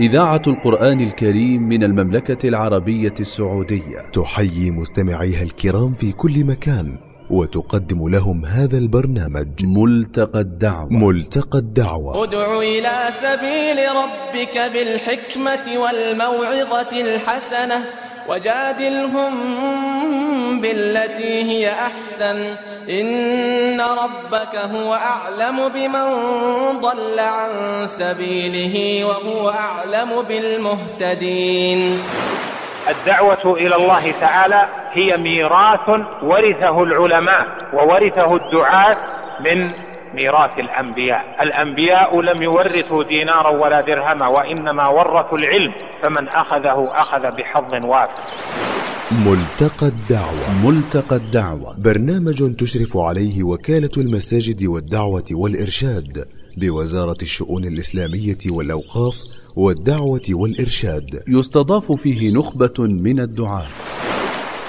إذاعة القرآن الكريم من المملكة العربية السعودية. تحيي مستمعيها الكرام في كل مكان وتقدم لهم هذا البرنامج. ملتقى الدعوة. ملتقى الدعوة. ادع إلى سبيل ربك بالحكمة والموعظة الحسنة. وجادلهم بالتي هي أحسن. إن ربك هو أعلم بمن ضل عن سبيله وهو أعلم بالمهتدين. الدعوة إلى الله تعالى هي ميراث ورثه العلماء وورثه الدعاة من ميراث الأنبياء. الأنبياء لم يورثوا دينارا ولا درهما وإنما ورثوا العلم فمن أخذه أخذ بحظ وافر. ملتقى الدعوة. ملتقى الدعوة. برنامج تشرف عليه وكالة المساجد والدعوة والإرشاد بوزارة الشؤون الإسلامية والأوقاف والدعوة والإرشاد. يستضاف فيه نخبة من الدعاة.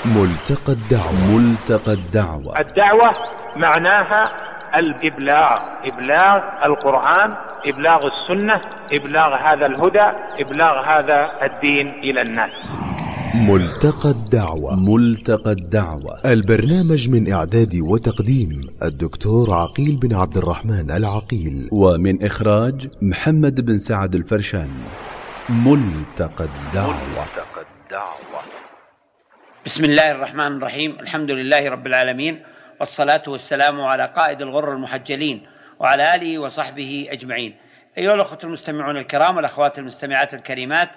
ملتقى الدعوة. ملتقى الدعوة. الدعوة معناها الإبلاغ. إبلاغ القرآن إبلاغ السنة إبلاغ هذا الهدى إبلاغ هذا الدين إلى الناس. ملتقى الدعوة. ملتقى الدعوة. البرنامج من إعداد وتقديم الدكتور عقيل بن عبد الرحمن العقيل. ومن إخراج محمد بن سعد الفرشان. ملتقى الدعوة. ملتقى الدعوة. بسم الله الرحمن الرحيم. الحمد لله رب العالمين. والصلاة والسلام على قائد الغر المحجلين وعلى آله وصحبه أجمعين. أيها الأخوة المستمعون الكرام والأخوات المستمعات الكريمات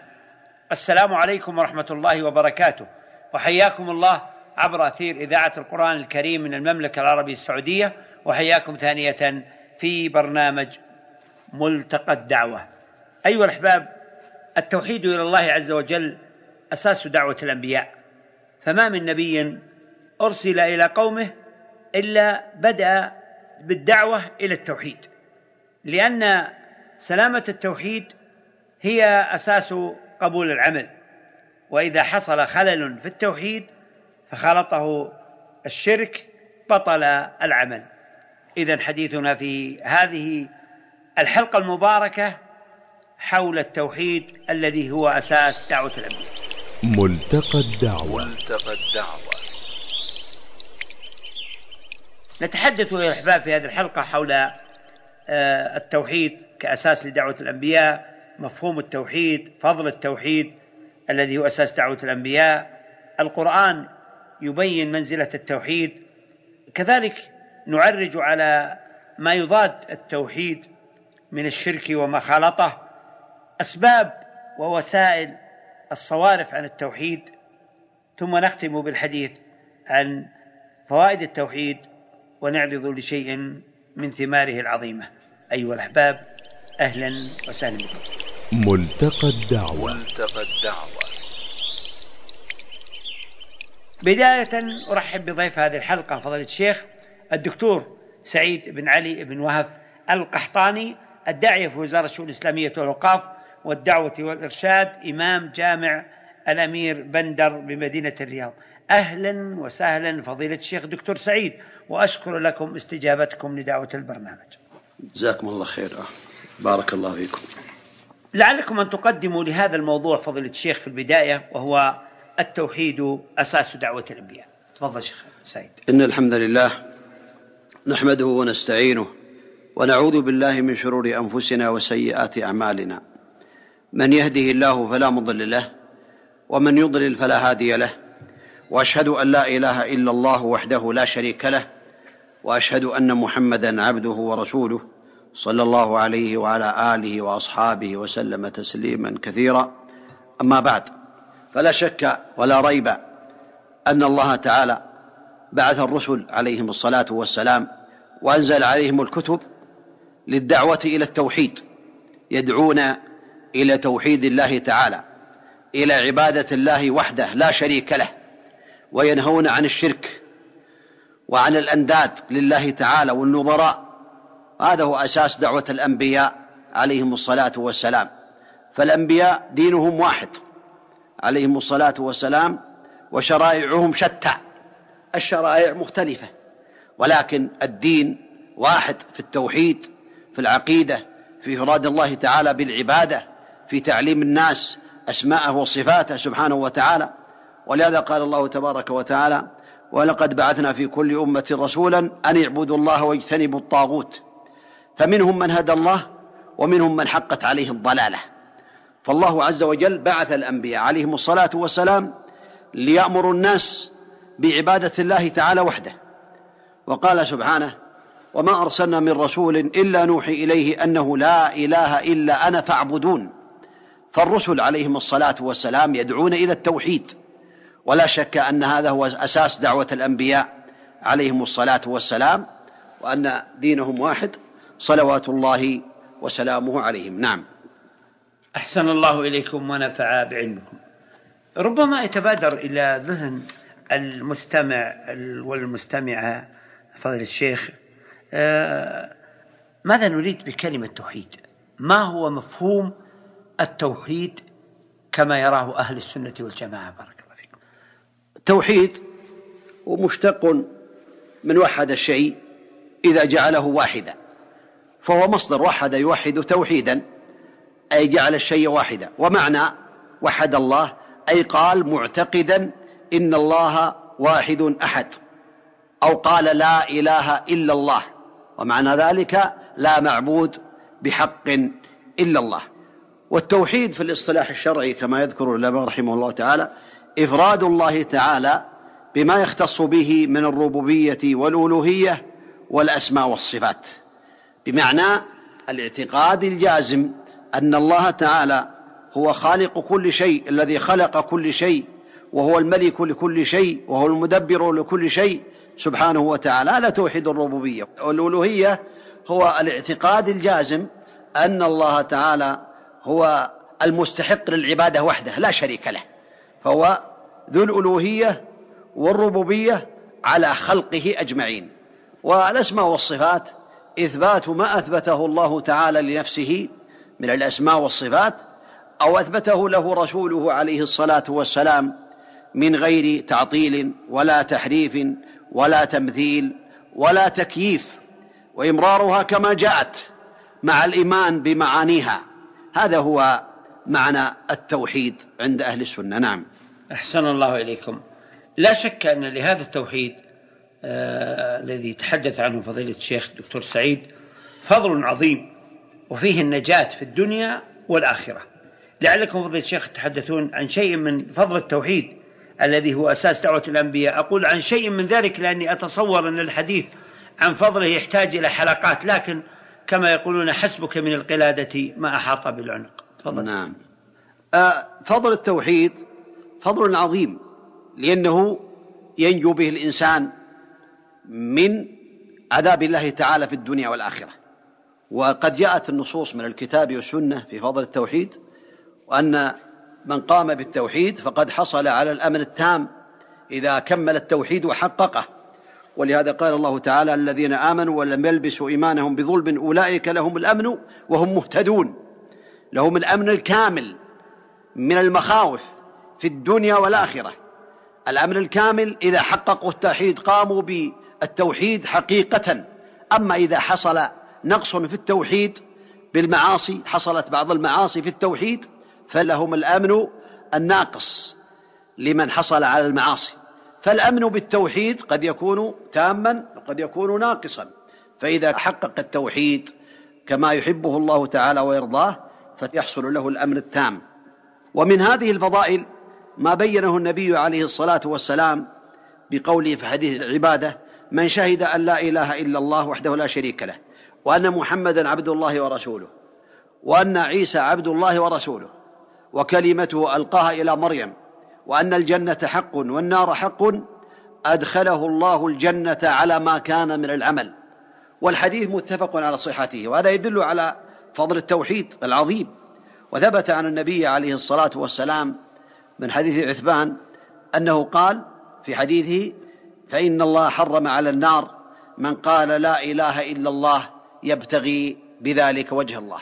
السلام عليكم ورحمة الله وبركاته. وحياكم الله عبر أثير إذاعة القرآن الكريم من المملكة العربية السعودية. وحياكم ثانية في برنامج ملتقى الدعوة. أيها الأحباب التوحيد إلى الله عز وجل أساس دعوة الأنبياء. فما من نبي أرسل إلى قومه إلا بدأ بالدعوة إلى التوحيد. لأن سلامة التوحيد هي أساس قبول العمل. وإذا حصل خلل في التوحيد فخلطه الشرك بطل العمل. اذا حديثنا في هذه الحلقة المباركة حول التوحيد الذي هو أساس دعوة الانبياء ملتقى الدعوة. ملتقى الدعوة. نتحدث يا الأحباب في هذه الحلقة حول آه، التوحيد كأساس لدعوة الأنبياء مفهوم التوحيد فضل التوحيد الذي هو أساس دعوة الأنبياء. القرآن يبين منزلة التوحيد. كذلك نعرج على ما يضاد التوحيد من الشرك وما خالطه. أسباب ووسائل الصوارف عن التوحيد. ثم نختم بالحديث عن فوائد التوحيد. ونعرض لشيء من ثماره العظيمة. أيها الأحباب أهلا وسهلا بكم. ملتقى الدعوة. ملتقى الدعوة. بداية أرحب بضيف هذه الحلقة فضيلة الشيخ الدكتور سعيد بن علي بن وهف القحطاني الداعية في وزارة الشؤون الإسلامية والأوقاف والدعوة والإرشاد إمام جامع الأمير بندر بمدينة الرياض. أهلا وسهلا فضيلة الشيخ دكتور سعيد وأشكر لكم استجابتكم لدعوة البرنامج. جزاكم الله خير. بارك الله فيكم. لعلكم أن تقدموا لهذا الموضوع فضيلة الشيخ في البداية وهو التوحيد أساس دعوة الأنبياء. تفضل شيخ سعيد. إن الحمد لله نحمده ونستعينه ونعوذ بالله من شرور أنفسنا وسيئات أعمالنا. من يهده الله فلا مضل له ومن يضلل فلا هادي له. وأشهد أن لا إله إلا الله وحده لا شريك له وأشهد أن محمدا عبده ورسوله صلى الله عليه وعلى آله وأصحابه وسلم تسليما كثيرا. أما بعد فلا شك ولا ريب أن الله تعالى بعث الرسل عليهم الصلاة والسلام وأنزل عليهم الكتب للدعوة إلى التوحيد يدعون إلى توحيد الله تعالى إلى عبادة الله وحده لا شريك له. وينهون عن الشرك وعن الأنداد لله تعالى والنظراء هذا هو أساس دعوة الأنبياء عليهم الصلاة والسلام. فالأنبياء دينهم واحد عليهم الصلاة والسلام وشرائعهم شتى. الشرائع مختلفة ولكن الدين واحد في التوحيد في العقيدة في إفراد الله تعالى بالعبادة في تعليم الناس أسماءه وصفاته سبحانه وتعالى. ولهذا قال الله تبارك وتعالى ولقد بعثنا في كل أمة رسولا أن اعبدوا الله واجتنبوا الطاغوت. فمنهم من هدى الله ومنهم من حقت عليه الضلاله فالله عز وجل بعث الأنبياء عليهم الصلاة والسلام ليأمروا الناس بعبادة الله تعالى وحده. وقال سبحانه وما أرسلنا من رسول إلا نوحي إليه أنه لا إله إلا أنا فاعبدون. فالرسل عليهم الصلاة والسلام يدعون إلى التوحيد. ولا شك أن هذا هو أساس دعوة الأنبياء عليهم الصلاة والسلام وأن دينهم واحد صلوات الله وسلامه عليهم. نعم. أحسن الله إليكم ونفع بعلمكم. ربما يتبادر إلى ذهن المستمع والمستمعة فضل الشيخ آه، ماذا نريد بكلمة توحيد؟ ما هو مفهوم التوحيد كما يراه أهل السنة والجماعة؟ بارك الله فيكم التوحيد هو مشتق من وحد الشيء إذا جعله واحدا. فهو مصدر وحد يوحد توحيدا أي جعل الشيء واحدا. ومعنى وحد الله أي قال معتقدا إن الله واحد أحد أو قال لا إله إلا الله. ومعنى ذلك لا معبود بحق إلا الله. والتوحيد في الاصطلاح الشرعي كما يذكر العلماء رحمه الله تعالى إفراد الله تعالى بما يختص به من الربوبية والألوهية والأسماء والصفات. بمعنى الاعتقاد الجازم أن الله تعالى هو خالق كل شيء الذي خلق كل شيء وهو الملك لكل شيء وهو المدبر لكل شيء. سبحانه وتعالى هذا توحيد الربوبية. والألوهية هو الاعتقاد الجازم أن الله تعالى هو المستحق للعبادة وحده لا شريك له. فهو ذو الألوهية والربوبية على خلقه أجمعين. والأسماء والصفات إثبات ما أثبته الله تعالى لنفسه من الأسماء والصفات أو أثبته له رسوله عليه الصلاة والسلام من غير تعطيل ولا تحريف ولا تمثيل ولا تكييف وإمرارها كما جاءت مع الإيمان بمعانيها. هذا هو معنى التوحيد عند أهل السنة. نعم. أحسن الله إليكم. لا شك أن لهذا التوحيد آه الذي تحدث عنه فضيلة الشيخ الدكتور سعيد فضل عظيم وفيه النجاة في الدنيا والآخرة. لعلكم فضيلة الشيخ تتحدثون عن شيء من فضل التوحيد الذي هو أساس دعوة الأنبياء. أقول عن شيء من ذلك لأني أتصور أن الحديث عن فضله يحتاج إلى حلقات لكن كما يقولون حسبك من القلادة ما أحاط بالعنق. تفضل. نعم. آه فضل التوحيد فضل عظيم لأنه ينجو به الإنسان من عذاب الله تعالى في الدنيا والآخرة. وقد جاءت النصوص من الكتاب والسنة في فضل التوحيد وأن من قام بالتوحيد فقد حصل على الأمن التام إذا كمل التوحيد وحققه. ولهذا قال الله تعالى الذين آمنوا ولم يلبسوا إيمانهم بظلم أولئك لهم الأمن وهم مهتدون. لهم الأمن الكامل من المخاوف في الدنيا والآخرة. الأمن الكامل إذا حققوا التوحيد قاموا بالتوحيد حقيقة. أما إذا حصل نقص في التوحيد بالمعاصي حصلت بعض المعاصي في التوحيد فلهم الأمن الناقص لمن حصل على المعاصي. فالأمن بالتوحيد قد يكون تاما وقد يكون ناقصا. فإذا حقق التوحيد كما يحبه الله تعالى ويرضاه فيحصل له الأمن التام. ومن هذه الفضائل ما بينه النبي عليه الصلاة والسلام بقوله في حديث العبادة من شهد أن لا إله إلا الله وحده لا شريك له وأن محمدا عبد الله ورسوله وأن عيسى عبد الله ورسوله وكلمته ألقاها إلى مريم وأن الجنة حق والنار حق أدخله الله الجنة على ما كان من العمل. والحديث متفق على صحته وهذا يدل على فضل التوحيد العظيم. وثبت عن النبي عليه الصلاة والسلام من حديث عثمان أنه قال في حديثه فإن الله حرم على النار من قال لا إله إلا الله يبتغي بذلك وجه الله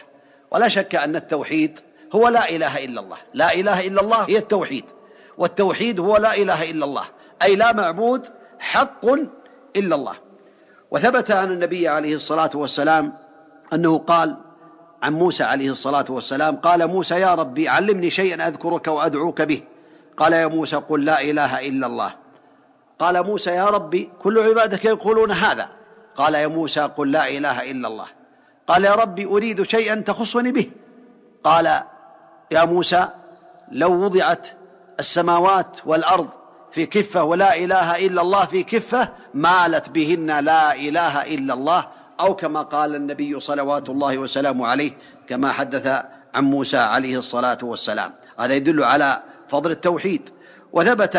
ولا شك أن التوحيد هو لا إله إلا الله. لا إله إلا الله هي التوحيد. والتوحيد هو لا إله إلا الله. أي لا معبود حق إلا الله. وثبت عن النبي عليه الصلاة والسلام أنه قال عن موسى عليه الصلاة والسلام قال موسى يا ربي علمني شيئا أذكرك وأدعوك به. قال يا موسى قل لا إله إلا الله. قال موسى يا ربي كل عبادك يقولون هذا. قال يا موسى قل لا إله إلا الله. قال يا ربي أريد شيئا تخصني به. قال يا موسى لو وضعت السماوات والأرض في كفة ولا إله إلا الله في كفة مالت بهن لا إله إلا الله أو كما قال النبي صلوات الله وسلامه عليه كما حدث عن موسى عليه الصلاة والسلام. هذا يدل على فضل التوحيد. وثبت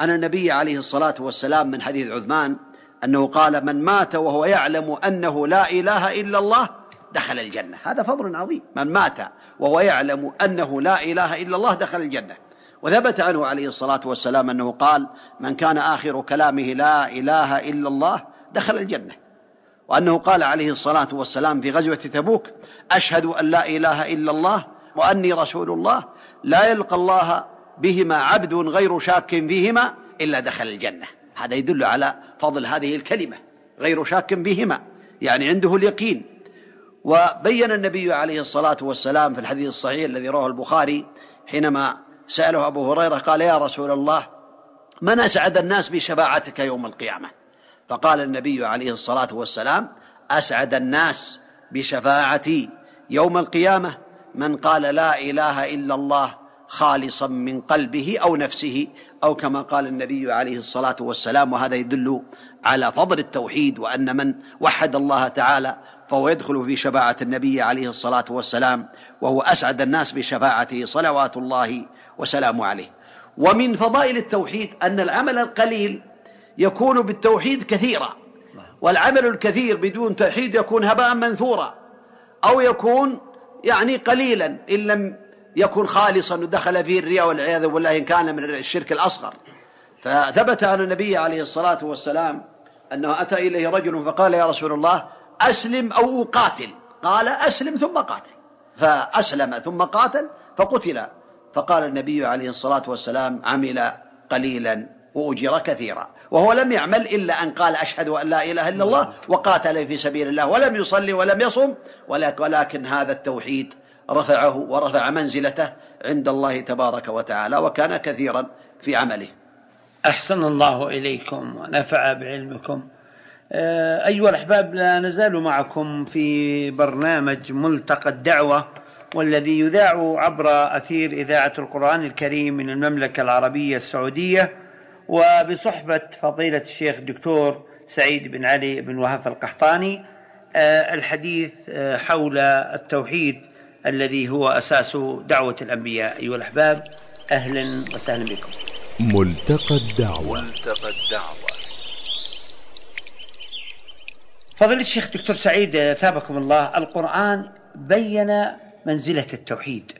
عن النبي عليه الصلاة والسلام من حديث عثمان أنه قال من مات وهو يعلم أنه لا إله إلا الله دخل الجنة. هذا فضل عظيم. من مات وهو يعلم أنه لا إله إلا الله دخل الجنة. وثبت عنه عليه الصلاة والسلام أنه قال من كان آخر كلامه لا إله إلا الله دخل الجنة. وأنه قال عليه الصلاة والسلام في غزوة تبوك أشهد أن لا إله إلا الله وأني رسول الله لا يلقى الله بهما عبد غير شاك فيهما إلا دخل الجنة. هذا يدل على فضل هذه الكلمة غير شاك بهما يعني عنده اليقين. وبين النبي عليه الصلاة والسلام في الحديث الصحيح الذي رواه البخاري حينما سأله أبو هريرة قال يا رسول الله من أسعد الناس بشفاعتك يوم القيامة؟ فقال النبي عليه الصلاة والسلام أسعد الناس بشفاعتي يوم القيامة. من قال لا إله إلا الله خالصا من قلبه أو نفسه أو كما قال النبي عليه الصلاة والسلام وهذا يدل على فضل التوحيد وأن من وحد الله تعالى فهو يدخل في شفاعة النبي عليه الصلاة والسلام وهو أسعد الناس بشفاعته صلوات الله وسلامه عليه. ومن فضائل التوحيد أن العمل القليل يكون بالتوحيد كثيرا والعمل الكثير بدون توحيد يكون هباء منثورا أو يكون يعني قليلا إن لم يكن خالصا ودخل فيه الرياء والعياذ بالله إن كان من الشرك الأصغر. فثبت عن النبي عليه الصلاة والسلام أنه أتى إليه رجل فقال يا رسول الله أسلم أو أقاتل قال أسلم ثم قاتل. فأسلم ثم قاتل فقتل. فقال النبي عليه الصلاة والسلام عمل قليلا. وأجر كثيرا. وهو لم يعمل إلا أن قال أشهد أن لا إله إلا الله وقاتل في سبيل الله ولم يصلي ولم يصم ولكن هذا التوحيد رفعه ورفع منزلته عند الله تبارك وتعالى وكان كثيرا في عمله. أحسن الله إليكم ونفع بعلمكم. آه، أيها الأحباب لا نزال معكم في برنامج ملتقى الدعوة والذي يذاع عبر أثير إذاعة القرآن الكريم من المملكة العربية السعودية. وبصحبة فضيلة الشيخ الدكتور سعيد بن علي بن وهف القحطاني آه، الحديث آه، حول التوحيد الذي هو أساس دعوة الأنبياء. أيها الأحباب أهلا وسهلا بكم. ملتقى الدعوة. ملتقى الدعوة. فضيلة الشيخ دكتور سعيد ثابكم الله القرآن بين منزلة التوحيد.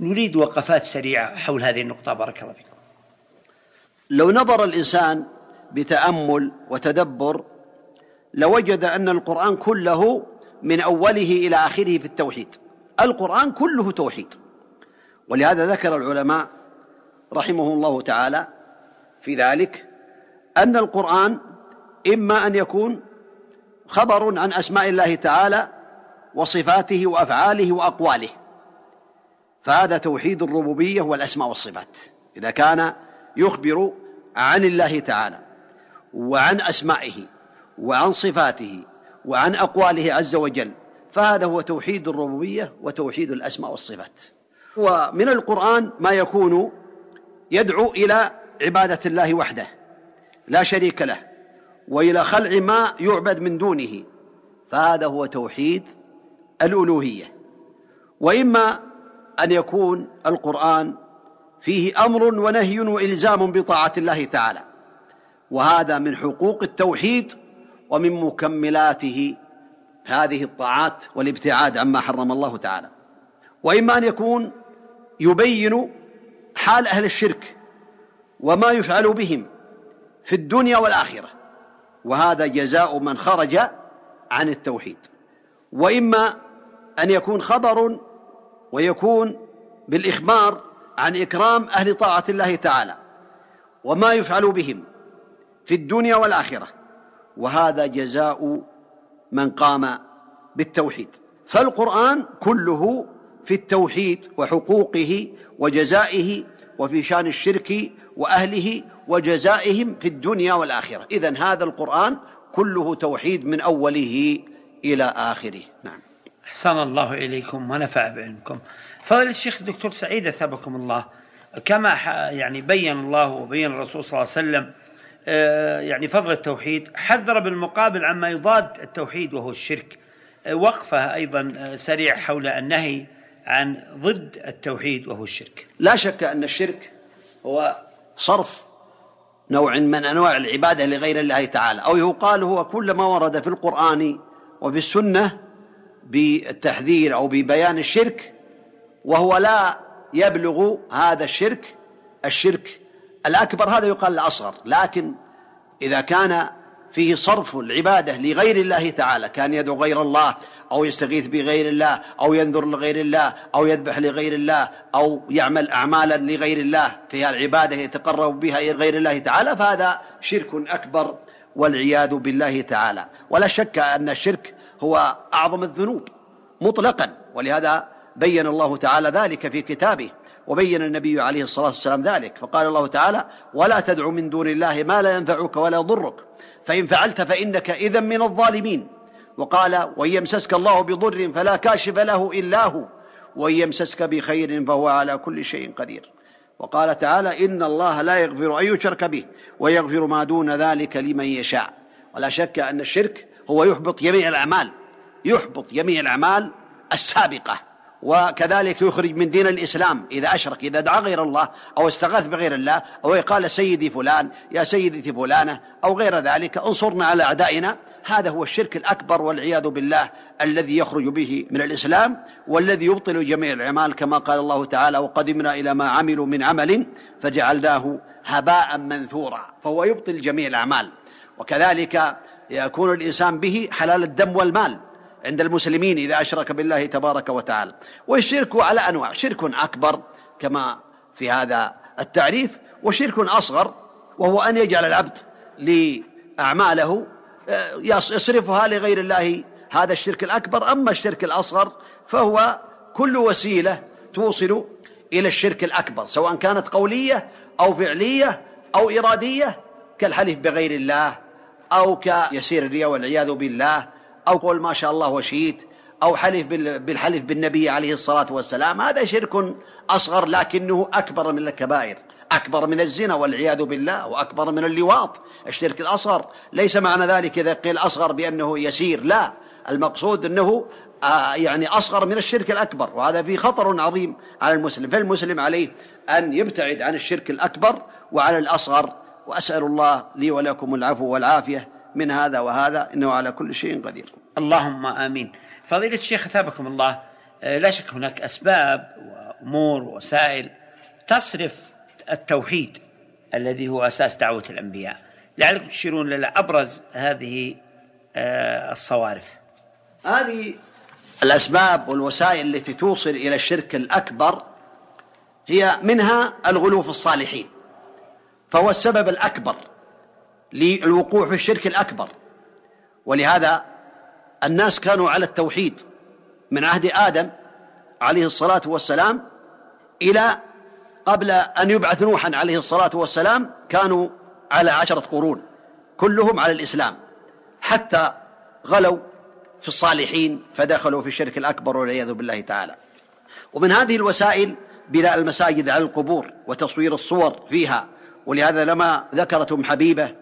نريد وقفات سريعة حول هذه النقطة. بارك الله فيكم. لو نظر الإنسان بتأمل وتدبر لوجد أن القرآن كله من أوله إلى آخره في التوحيد. القرآن كله توحيد. ولهذا ذكر العلماء رحمه الله تعالى في ذلك أن القرآن إما أن يكون خبر عن أسماء الله تعالى وصفاته وأفعاله وأقواله. فهذا توحيد الربوبية والأسماء والصفات. إذا كان يخبر عن الله تعالى وعن أسمائه وعن صفاته وعن أقواله عز وجل فهذا هو توحيد الربوبية وتوحيد الأسماء والصفات. ومن القرآن ما يكون يدعو إلى عبادة الله وحده لا شريك له وإلى خلع ما يعبد من دونه فهذا هو توحيد الألوهية. وإما أن يكون القرآن فيه أمر ونهي وإلزام بطاعة الله تعالى. وهذا من حقوق التوحيد ومن مكملاته هذه الطاعات والابتعاد عما حرم الله تعالى. وإما أن يكون يبين حال أهل الشرك وما يفعل بهم في الدنيا والآخرة. وهذا جزاء من خرج عن التوحيد. وإما أن يكون خبر ويكون بالإخبار عن إكرام أهل طاعة الله تعالى وما يفعل بهم في الدنيا والآخرة. وهذا جزاء من قام بالتوحيد. فالقرآن كله في التوحيد وحقوقه وجزائه وفي شان الشرك وأهله وجزائهم في الدنيا والآخرة. إذا هذا القرآن كله توحيد من أوله إلى آخره. نعم. أحسن الله إليكم ونفع بعلمكم. فضل الشيخ الدكتور سعيد أثابكم الله. كما يعني بين الله وبين الرسول صلى الله عليه وسلم آه، يعني فضل التوحيد حذر بالمقابل عما يضاد التوحيد وهو الشرك. آه، وقفة أيضا آه، سريع حول النهي عن ضد التوحيد وهو الشرك. لا شك أن الشرك هو صرف نوع من أنواع العبادة لغير الله تعالى. أو يقال هو كل ما ورد في القرآن وفي السنة بالتحذير أو ببيان الشرك وهو لا يبلغ هذا الشرك الشرك الأكبر هذا يقال الأصغر. لكن إذا كان فيه صرف العبادة لغير الله تعالى كان يدعو غير الله أو يستغيث بغير الله أو ينذر لغير الله أو يذبح لغير الله أو يعمل أعمالا لغير الله فيها العبادة يتقرب بها إلى غير الله تعالى فهذا شرك أكبر والعياذ بالله تعالى. ولا شك أن الشرك هو أعظم الذنوب مطلقا ولهذا بين الله تعالى ذلك في كتابه وبين النبي عليه الصلاة والسلام ذلك فقال الله تعالى ولا تدع من دون الله ما لا ينفعك ولا يضرك فإن فعلت فإنك إذا من الظالمين. وقال وإن يمسسك الله بضر فلا كاشف له إلا هو وإن يمسسك بخير فهو على كل شيء قدير. وقال تعالى إن الله لا يغفر أن يشرك به ويغفر ما دون ذلك لمن يشاء. ولا شك أن الشرك هو يحبط جميع الأعمال يحبط جميع الأعمال السابقة. وكذلك يخرج من دين الإسلام إذا أشرك إذا دعا غير الله أو استغاث بغير الله أو قال سيدي فلان يا سيدتي فلانة أو غير ذلك انصرنا على أعدائنا. هذا هو الشرك الأكبر والعياذ بالله الذي يخرج به من الإسلام والذي يبطل جميع الأعمال كما قال الله تعالى وقدمنا إلى ما عملوا من عمل فجعلناه هباء منثورا. فهو يبطل جميع الأعمال. وكذلك يكون الإنسان به حلال الدم والمال. عند المسلمين إذا أشرك بالله تبارك وتعالى. والشرك على أنواع. شرك أكبر كما في هذا التعريف وشرك أصغر وهو أن يجعل العبد لأعماله آه، يصرفها لغير الله. هذا الشرك الأكبر. أما الشرك الأصغر فهو كل وسيلة توصل إلى الشرك الأكبر سواء كانت قولية أو فعلية أو إرادية كالحلف بغير الله أو كيسير الرياء والعياذ بالله. أو قول ما شاء الله وشيت أو حلف بالحلف بالنبي عليه الصلاة والسلام هذا شرك أصغر لكنه أكبر من الكبائر أكبر من الزنا والعياذ بالله وأكبر من اللواط الشرك الأصغر. ليس معنى ذلك إذا قيل أصغر بأنه يسير لا. المقصود أنه آه، يعني أصغر من الشرك الأكبر وهذا فيه خطر عظيم على المسلم. فالمسلم عليه أن يبتعد عن الشرك الأكبر وعن الأصغر. وأسأل الله لي ولكم العفو والعافية. من هذا وهذا إنه على كل شيء قدير. اللهم آمين. فضيلة الشيخ أثابكم الله آه، لا شك هناك أسباب وأمور ووسائل تصرف التوحيد الذي هو أساس دعوة الأنبياء. لعلكم تشيرون لنا أبرز هذه آه، الصوارف. هذه الأسباب والوسائل التي توصل إلى الشرك الأكبر هي منها الغلو في الصالحين. فهو السبب الأكبر للوقوع في الشرك الأكبر. ولهذا الناس كانوا على التوحيد من عهد آدم عليه الصلاة والسلام إلى قبل أن يبعث نوحا عليه الصلاة والسلام كانوا على عشرة قرون كلهم على الإسلام حتى غلوا في الصالحين فدخلوا في الشرك الأكبر والعياذ بالله تعالى. ومن هذه الوسائل بناء المساجد على القبور وتصوير الصور فيها ولهذا لما ذكرت ام حبيبة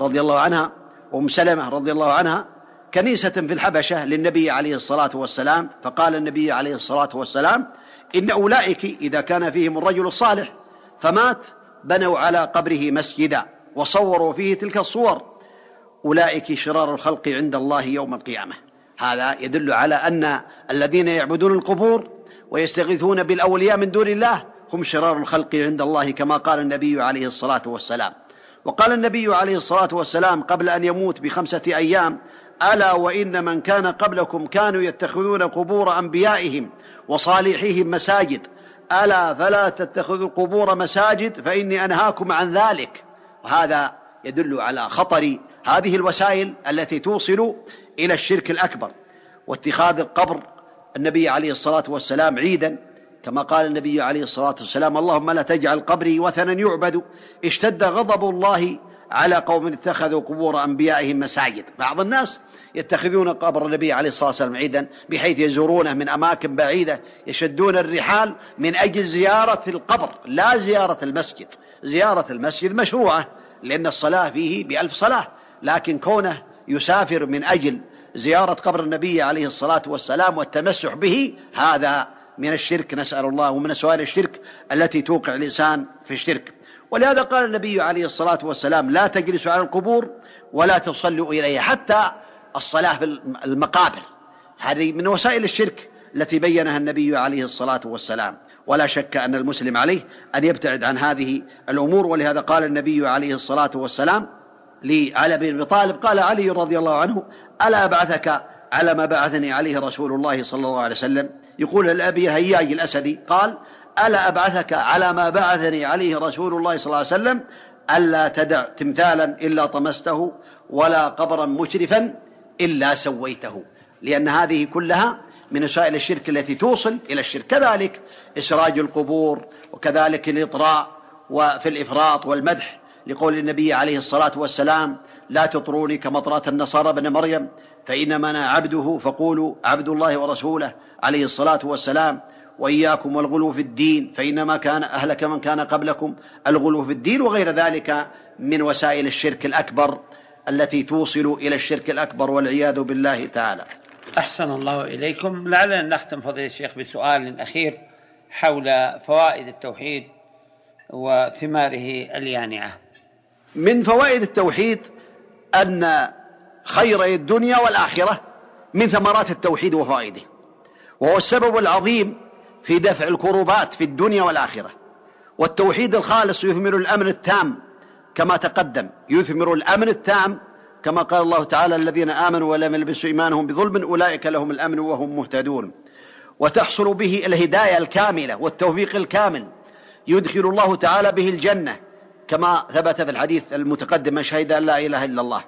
رضي الله عنها وام سلمة رضي الله عنها كنيسة في الحبشة للنبي عليه الصلاة والسلام فقال النبي عليه الصلاة والسلام إن أولئك إذا كان فيهم الرجل الصالح فمات بنوا على قبره مسجدا وصوروا فيه تلك الصور. أولئك شرار الخلق عند الله يوم القيامة. هذا يدل على أن الذين يعبدون القبور ويستغيثون بالأولياء من دون الله هم شرار الخلق عند الله كما قال النبي عليه الصلاة والسلام. وقال النبي عليه الصلاة والسلام قبل أن يموت بخمسة أيام ألا وإن من كان قبلكم كانوا يتخذون قبور أنبيائهم وصالحيهم مساجد. ألا فلا تتخذوا القبور مساجد فإني أنهاكم عن ذلك. وهذا يدل على خطر هذه الوسائل التي توصل إلى الشرك الأكبر. واتخاذ القبر النبي عليه الصلاة والسلام عيدا كما قال النبي عليه الصلاة والسلام اللهم لا تجعل قبري وثنا يعبد اشتد غضب الله على قوم اتخذوا قبور أنبيائهم مساجد. بعض الناس يتخذون قبر النبي عليه الصلاة والسلام عيدا بحيث يزورونه من أماكن بعيدة يشدون الرحال من أجل زيارة القبر لا زيارة المسجد. زيارة المسجد مشروعة لأن الصلاة فيه بألف صلاة لكن كونه يسافر من أجل زيارة قبر النبي عليه الصلاة والسلام والتمسح به هذا من الشرك نسأل الله. ومن أسوال الشرك التي توقع الإنسان في الشرك. ولهذا قال النبي عليه الصلاة والسلام لا تجلسوا على القبور ولا تصلوا إليها. حتى الصلاة في المقابر. هذه من وسائل الشرك التي بينها النبي عليه الصلاة والسلام. ولا شك أن المسلم عليه أن يبتعد عن هذه الأمور. ولهذا قال النبي عليه الصلاة والسلام لعلي بن أبي طالب قال علي رضي الله عنه ألا أبعثك على ما بعثني عليه رسول الله صلى الله عليه وسلم. يقول الأبي هياج الأسدي قال ألا أبعثك على ما بعثني عليه رسول الله صلى الله عليه وسلم؟ ألا تدع تمثالا إلا طمسته ولا قبرا مشرفا إلا سويته. لأن هذه كلها من وسائل الشرك التي توصل إلى الشرك. كذلك إسراج القبور وكذلك الإطراء وفي الإفراط والمدح لقول النبي عليه الصلاة والسلام لا تطروني كمطرة النصارى بن مريم فإنما أنا عبده فقولوا عبد الله ورسوله عليه الصلاة والسلام وإياكم والغلو في الدين فإنما كان أهلك من كان قبلكم الغلو في الدين وغير ذلك من وسائل الشرك الأكبر التي توصل إلى الشرك الأكبر والعياذ بالله تعالى. أحسن الله إليكم. لعلنا نختم فضيلة الشيخ بسؤال أخير حول فوائد التوحيد وثماره اليانعة. من فوائد التوحيد أن خير الدنيا والآخرة من ثمرات التوحيد وفوائده. وهو السبب العظيم في دفع الكروبات في الدنيا والآخرة. والتوحيد الخالص يثمر الأمن التام كما تقدم. يثمر الأمن التام كما قال الله تعالى الذين آمنوا ولم يلبسوا إيمانهم بظلم أولئك لهم الأمن وهم مهتدون. وتحصل به الهداية الكاملة والتوفيق الكامل. يدخل الله تعالى به الجنة. كما ثبت في الحديث المتقدم من شهد أن لا إله إلا الله.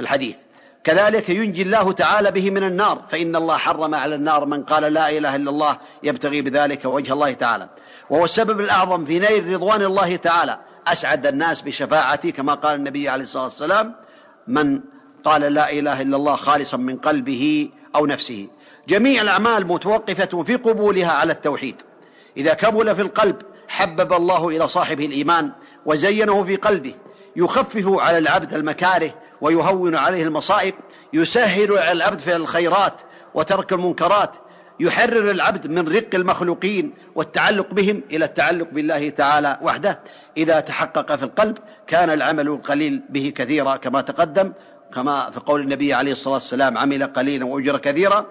الحديث. كذلك ينجي الله تعالى به من النار. فإن الله حرم على النار من قال لا إله إلا الله يبتغي بذلك وجه الله تعالى. وهو السبب الأعظم في نيل رضوان الله تعالى. أسعد الناس بشفاعتي كما قال النبي عليه الصلاة والسلام من قال لا إله إلا الله خالصا من قلبه أو نفسه. جميع الأعمال متوقفة في قبولها على التوحيد. إذا كمل في القلب حبب الله إلى صاحبه الإيمان وزينه في قلبه يخفف على العبد المكاره ويهون عليه المصائب يسهل على العبد فعل الخيرات وترك المنكرات يحرر العبد من رق المخلوقين والتعلق بهم إلى التعلق بالله تعالى وحده. إذا تحقق في القلب كان العمل القليل به كثيرا كما تقدم كما في قول النبي عليه الصلاة والسلام عمل قليلا وأجر كثيرا.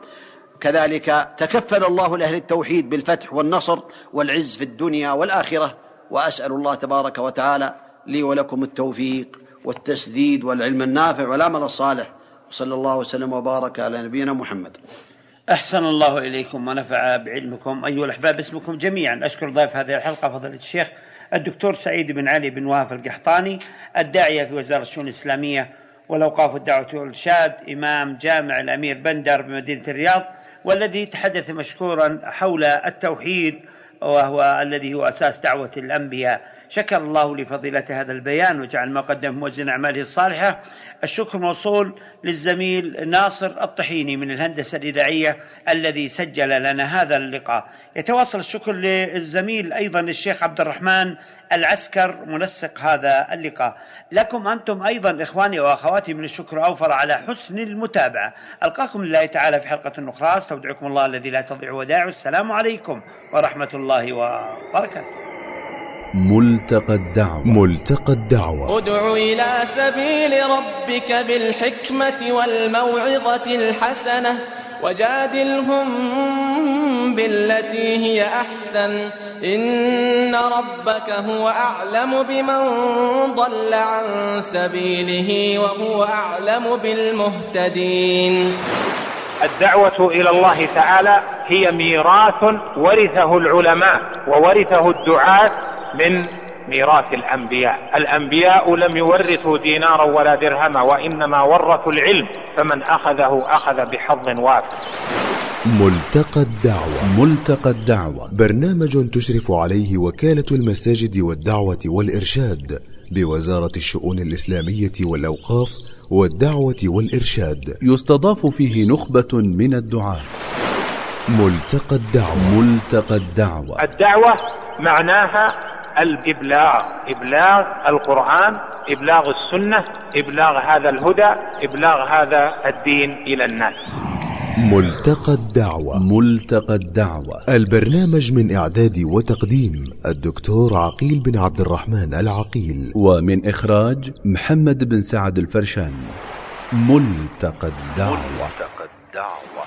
كذلك تكفل الله لأهل التوحيد بالفتح والنصر والعز في الدنيا والآخرة. وأسأل الله تبارك وتعالى لي ولكم التوفيق. والتسديد والعلم النافع والعمل الصالح. وصلى الله وسلم وبارك على نبينا محمد. أحسن الله إليكم ونفع بعلمكم. أيها الأحباب اسمكم جميعا. أشكر ضيف هذه الحلقة فضيلة الشيخ الدكتور سعيد بن علي بن وهف القحطاني الداعية في وزارة الشؤون الإسلامية والأوقاف والدعوة والإرشاد إمام جامع الأمير بندر بمدينة الرياض والذي تحدث مشكورا حول التوحيد وهو الذي هو أساس دعوة الأنبياء. شكر الله لفضيلة هذا البيان وجعل ما قدم موزن أعماله الصالحة. الشكر موصول للزميل ناصر الطحيني من الهندسة الإذاعية الذي سجل لنا هذا اللقاء. يتواصل الشكر للزميل أيضا الشيخ عبد الرحمن العسكر منسق هذا اللقاء. لكم أنتم أيضا إخواني وأخواتي من الشكر أوفر على حسن المتابعة. ألقاكم لله تعالى في حلقة أخرى. أستودعكم الله الذي لا تضيع ودائعه السلام عليكم ورحمة الله وبركاته. ملتقى الدعوة. ملتقى الدعوة. ادع إلى سبيل ربك بالحكمة والموعظة الحسنة وجادلهم بالتي هي أحسن. إن ربك هو أعلم بمن ضل عن سبيله وهو أعلم بالمهتدين. الدعوة إلى الله تعالى هي ميراث ورثه العلماء وورثه الدعاة من ميراث الأنبياء. الأنبياء لم يورثوا دينارا ولا درهما وإنما ورثوا العلم فمن أخذه أخذ بحظ وافر. ملتقى الدعوة. ملتقى الدعوة. برنامج تشرف عليه وكالة المساجد والدعوة والإرشاد بوزارة الشؤون الإسلامية والأوقاف والدعوة والإرشاد. يستضاف فيه نخبة من الدعاة. ملتقى الدعوة. ملتقى الدعوة. الدعوة معناها الإبلاغ. إبلاغ القرآن إبلاغ السنة إبلاغ هذا الهدى إبلاغ هذا الدين إلى الناس. ملتقى الدعوة. ملتقى الدعوة. البرنامج من إعداد وتقديم الدكتور عقيل بن عبد الرحمن العقيل. ومن إخراج محمد بن سعد الفرشان. ملتقى الدعوة. ملتقى الدعوة.